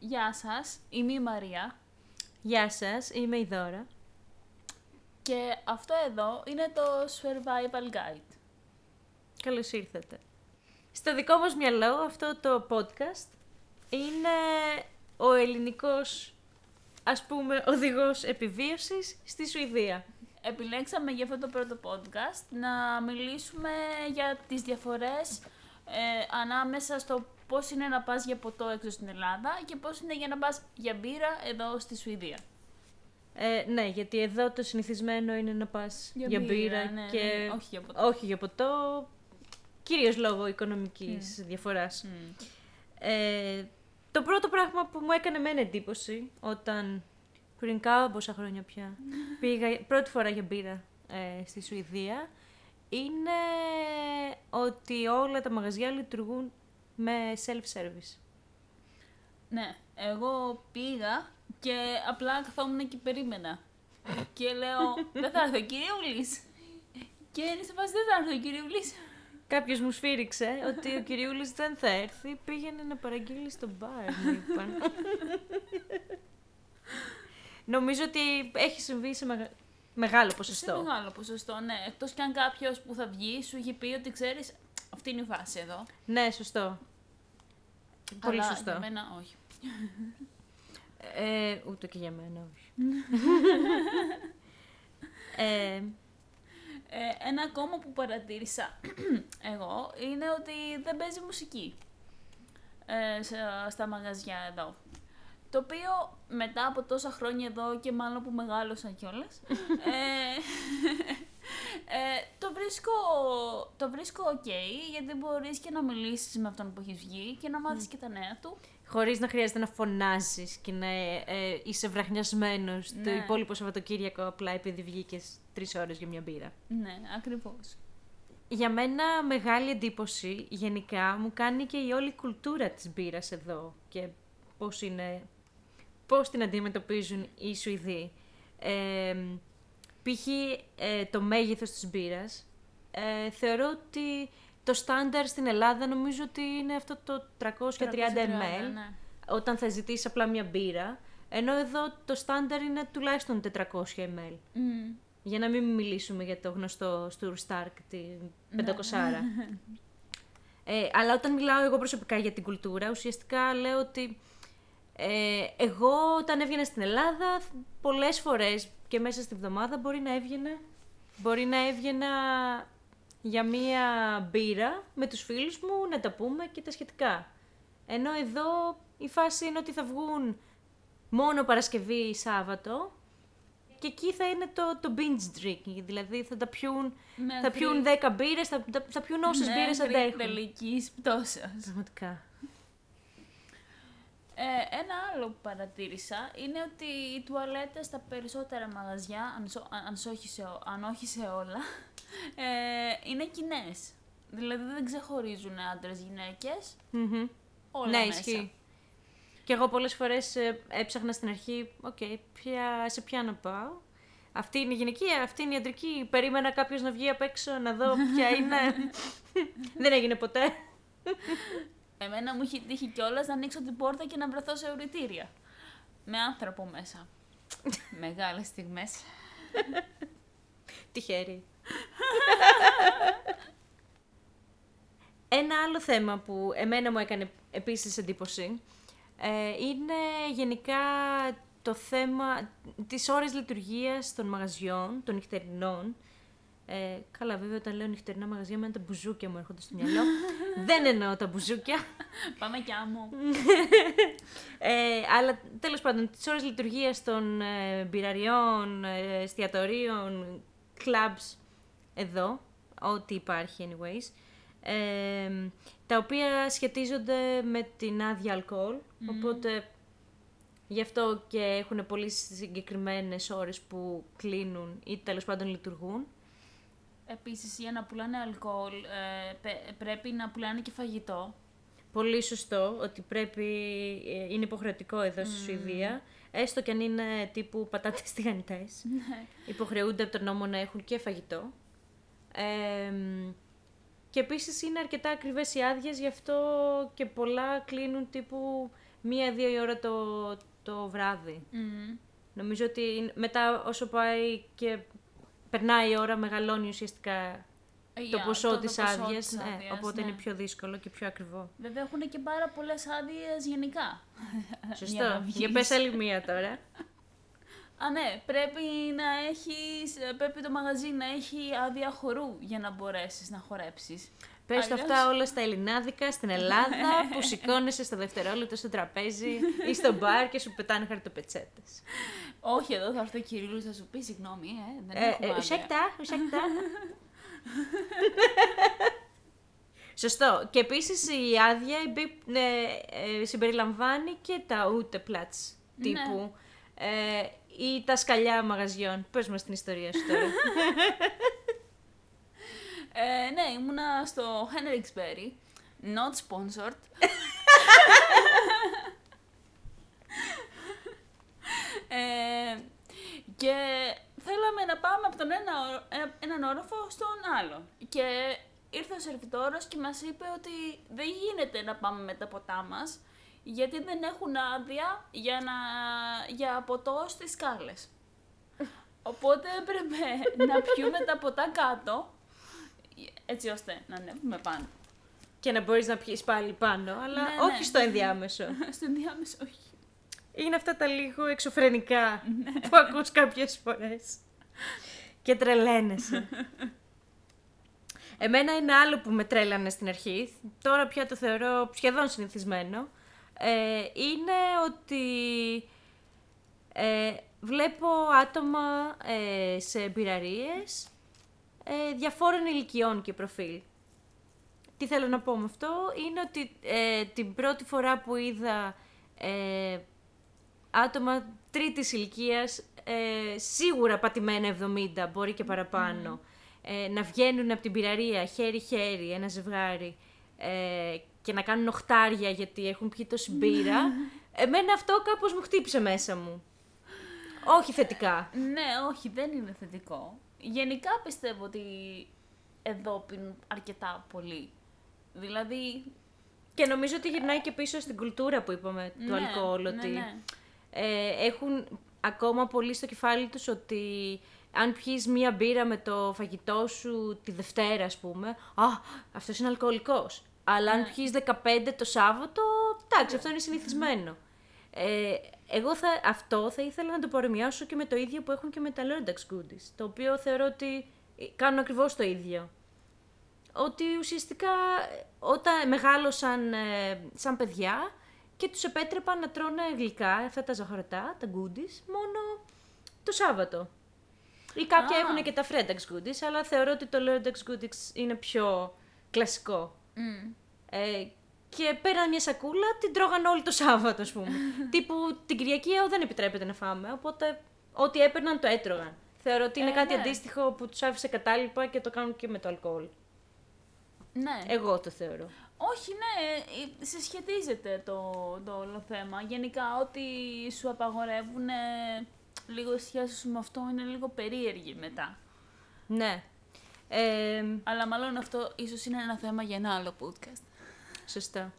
Γεια σας, είμαι η Μαρία Γεια σας, είμαι η Δώρα. και αυτό εδώ είναι το Survival Guide. Καλώς ήρθατε. Στο δικό μας μυαλό αυτό το podcast είναι ο ελληνικός, ας πούμε, οδηγός επιβίωσης στη Σουηδία. Επιλέξαμε για αυτό το πρώτο podcast να μιλήσουμε για τις διαφορές ε, ανάμεσα στο πώς είναι να πας για ποτό έξω στην Ελλάδα και πώς είναι για να πας για μπύρα εδώ στη Σουηδία. Ε, ναι, γιατί εδώ το συνηθισμένο είναι να πας για, μπύρα, ναι, και ναι, όχι για ποτό. όχι για ποτό, κυρίως λόγω οικονομικής διαφοράς. Μμ. Ε, το πρώτο πράγμα που μου έκανε εμένα εντύπωση όταν πριν κάμποσα χρόνια πια πήγα πρώτη φορά για μπύρα ε, στη Σουηδία είναι ότι όλα τα μαγαζιά λειτουργούν με self-service. Ναι, εγώ πήγα και απλά καθόμουν και περίμενα. και λέω, δεν θα έρθει ο κυριούλης. και είναι σε φάση, δεν θα έρθει ο κυριούλης. Κάποιος μου σφύριξε ότι ο κυριούλης δεν θα έρθει, πήγαινε να παραγγείλει στο μπαρ, μου είπαν. Νομίζω ότι έχει συμβεί σε μεγα- μεγάλο Σε ποσοστό. μεγάλο ποσοστό, ναι. Εκτός κι αν κάποιος που θα βγει σου είχε πει ότι ξέρεις, αυτή είναι η φάση εδώ. Ναι, σωστό. Πολύ Αλλά σωστό. Για μένα όχι. Ε, ούτε και για μένα, όχι. ε, Ε, ένα ακόμα που παρατήρησα εγώ είναι ότι δεν παίζει μουσική ε, σε- στα μαγαζιά εδώ. Το οποίο μετά από τόσα χρόνια εδώ και μάλλον που μεγάλωσα κιόλας, ε, ε, το βρίσκω, το βρίσκω ok γιατί μπορείς και να μιλήσεις με αυτόν που έχεις βγει και να μάθεις και τα νέα του. χωρίς να χρειάζεται να φωνάζεις και να ε, ε, είσαι βραχνιασμένος το Ναι. υπόλοιπο Σαββατοκύριακο απλά επειδή βγήκες τρεις ώρες για μια μπύρα. Ναι, ακριβώς. Για μένα μεγάλη εντύπωση γενικά μου κάνει και η όλη κουλτούρα της μπύρας εδώ και πώς είναι, πώς την αντιμετωπίζουν οι Σουηδοί. Ε, π.χ. ε, το μέγεθος της μπύρας. Ε, θεωρώ ότι το στάνταρ στην Ελλάδα νομίζω ότι είναι αυτό το 330 ml ναι. όταν θα ζητήσεις απλά μια μπύρα. Ενώ εδώ το στάνταρ είναι τουλάχιστον 400 ml. Μμ. Για να μην μιλήσουμε για το γνωστό Στουρ Στάρκ, την 500 ε, αλλά όταν μιλάω εγώ προσωπικά για την κουλτούρα, ουσιαστικά λέω ότι ε, εγώ όταν έβγαινα στην Ελλάδα, πολλές φορές και μέσα στη βδομάδα μπορεί να έβγαινα, μπορεί να έβγαινα για μία μπύρα με τους φίλους μου, να τα πούμε και τα σχετικά. Ενώ εδώ η φάση είναι ότι θα βγουν μόνο Παρασκευή ή Σάββατο και εκεί θα είναι το, το binge drinking, δηλαδή θα τα πιούν, Με θα πιούν 10 μπύρες, θα, θα, θα πιούν όσες μπύρες αντέχουν. τελικής πτώσεως. Πραγματικά. Ε, ένα άλλο που παρατήρησα είναι ότι οι τουαλέτες στα περισσότερα μαγαζιά, αν, σο- αν, σ' όχι σε, ό- αν όχι σε όλα, ε, είναι κοινές. Δηλαδή δεν ξεχωρίζουν άντρες-γυναίκες, Μμμ. όλα ναι, μέσα. ισχύει. Και εγώ πολλές φορές ε, έψαχνα στην αρχή, οκ, ποια, σε ποια να πάω. Αυτή είναι η γυναικεία, αυτή είναι η ιατρική. Περίμενα κάποιος να βγει απ' έξω να δω ποια είναι. Δεν έγινε ποτέ. Εμένα μου έχει τύχει κιόλας να ανοίξω την πόρτα και να βρεθώ σε ουρητήρια. Με άνθρωπο μέσα. Μεγάλες στιγμές. Τυχαίρι. Ένα άλλο θέμα που εμένα μου έκανε επίσης εντύπωση ε, είναι γενικά το θέμα της ώρες λειτουργίας των μαγαζιών, των νυχτερινών. Ε, καλά, βέβαια, όταν λέω νυχτερινά μαγαζιά, με τα μπουζούκια μου έρχονται στο μυαλό. Δεν εννοώ τα μπουζούκια. Πάμε κι άμμο. Ε, αλλά τέλος πάντων, τις ώρες λειτουργίας των ε, μπειραριών, ε, εστιατορίων, clubs εδώ, ό,τι υπάρχει anyways, ε, τα οποία σχετίζονται με την άδεια αλκοόλ, οπότε γι' αυτό και έχουν πολύ συγκεκριμένες ώρες που κλείνουν ή τέλος πάντων λειτουργούν. Επίσης, για να πουλάνε αλκοόλ, ε, πε- πρέπει να πουλάνε και φαγητό. Πολύ σωστό ότι πρέπει, ε, είναι υποχρεωτικό εδώ στη Σουηδία, έστω και αν είναι τύπου πατάτες τηγανιτές. Υποχρεούνται από τον νόμο να έχουν και φαγητό. Ε, και επίσης είναι αρκετά ακριβές οι άδειες, γι' αυτό και πολλά κλείνουν τύπου μία-δύο η ώρα το, το βράδυ. Μμμ. Νομίζω ότι μετά όσο πάει και περνάει η ώρα μεγαλώνει ουσιαστικά το Για ποσό της ποσό άδειας, της ναι, άδειας, οπότε ναι. είναι πιο δύσκολο και πιο ακριβό. Βέβαια έχουν και πάρα πολλές άδειες γενικά. Για να Σωστό. βγεις. Για πες άλλη μία τώρα. Α, ναι, πρέπει να έχεις, πρέπει το μαγαζί να έχει άδεια χορού για να μπορέσεις να χορέψεις. Πες το Αλλιώς- αυτά όλα στα ελληνάδικα, στην Ελλάδα, που σηκώνεσαι στο δευτερόλεπτο στο τραπέζι ή στο μπαρ και σου πετάνε χαρτοπετσέτες. Όχι, εδώ θα έρθει ο Κυρίλλος θα σου πει συγγνώμη, ε, δεν Ε, έχουμε ε, άδεια. ουσιακτά, ουσιακτά. Σωστό. Και επίσης η άδεια εμπίπ- ε, ε, συμπεριλαμβάνει και τα ούτε πλάτς τύπου. Ε, ή τα σκαλιά μαγαζιών. Πες μας την ιστορία σου τώρα. Ε, ναι, ήμουνα στο Henriksberry, not sponsored. ε, και θέλαμε να πάμε από τον ένα, όρο- ε, έναν όροφο στον άλλο. Και ήρθε ο σερβιτόρος και μας είπε ότι δεν γίνεται να πάμε με τα ποτά μας, γιατί δεν έχουν άδεια για, να, για ποτό στις σκάλες. Οπότε έπρεπε να πιούμε τα ποτά κάτω, έτσι ώστε να ανέβουμε πάνω. και να μπορείς να πιεις πάλι πάνω, αλλά Ναι, όχι ναι. στο ενδιάμεσο. Στον διάμεσο, όχι. Είναι αυτά τα λίγο εξωφρενικά που ακούς κάποιες φορές. Και τρελαίνεσαι. Εμένα είναι άλλο που με τρέλανε στην αρχή, τώρα πια το θεωρώ σχεδόν συνηθισμένο, ε, είναι ότι ε, βλέπω άτομα ε, σε μπειραρίες ε, διαφόρων ηλικιών και προφίλ. Τι θέλω να πω με αυτό είναι ότι ε, την πρώτη φορά που είδα ε, άτομα τρίτης ηλικίας, ε, σίγουρα πατημένα 70, μπορεί και παραπάνω, ε, να βγαίνουν από την πυραρία χέρι-χέρι, ένα ζευγάρι, ε, και να κάνουν οχτάρια γιατί έχουν πιει τόση μπύρα, εμένα αυτό κάπως μου χτύπησε μέσα μου. Όχι θετικά. Ναι, όχι, δεν είναι θετικό. Γενικά πιστεύω ότι εδώ πίνουν αρκετά πολύ. Δηλαδή, Και νομίζω ότι γυρνάει και πίσω στην κουλτούρα που είπαμε του ναι, αλκοόλ, ναι, ότι ναι. ε, έχουν ακόμα πολύ στο κεφάλι τους ότι αν πιείς μία μπύρα με το φαγητό σου τη Δευτέρα, ας πούμε, «Α, αυτός είναι αλκοολικός». Αλλά αν Ναι. πιείς 15 το Σάββατο, εντάξει, αυτό είναι συνηθισμένο. Ε, εγώ θα, αυτό θα ήθελα να το παρομοιάσω και με το ίδιο που έχουν και με τα Lordax Goodies, το οποίο θεωρώ ότι κάνουν ακριβώς το ίδιο. Ότι ουσιαστικά ε, όταν μεγάλωσαν ε, σαν παιδιά και τους επέτρεπαν να τρώνε γλυκά, αυτά τα ζαχαρωτά, τα goodies, μόνο το Σάββατο. Ή κάποια Α. έχουν και τα Fredax goodies, αλλά θεωρώ ότι το Lordax goodies είναι πιο κλασικό. Μμ. Ε, και πέραν μια σακούλα, την τρώγαν όλοι το Σάββατο, ας πούμε. Τύπου την Κυριακή ε, δεν επιτρέπεται να φάμε, οπότε ό,τι έπαιρναν το έτρωγαν. Θεωρώ ότι είναι Ε, κάτι ναι. αντίστοιχο που τους άφησε κατάλοιπα και το κάνουν και με το αλκοόλ. Ναι. Εγώ το θεωρώ. Όχι, ναι, ε, συσχετίζεται το, το όλο θέμα. Γενικά, ό,τι σου απαγορεύουν λίγο η σχέση σου με αυτό είναι λίγο περίεργη μετά. Ναι. Ε, Αλλά μάλλον αυτό ίσως είναι ένα θέμα για ένα άλλο podcast. Σωστά.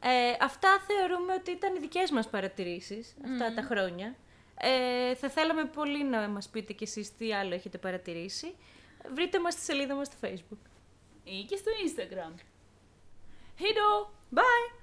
Ε, αυτά θεωρούμε ότι ήταν οι δικές μας παρατηρήσεις αυτά τα χρόνια. Ε, θα θέλαμε πολύ να μας πείτε κι εσείς τι άλλο έχετε παρατηρήσει. Βρείτε μας στη σελίδα μας στο facebook. Ή και στο Instagram. Χίντο! Bye!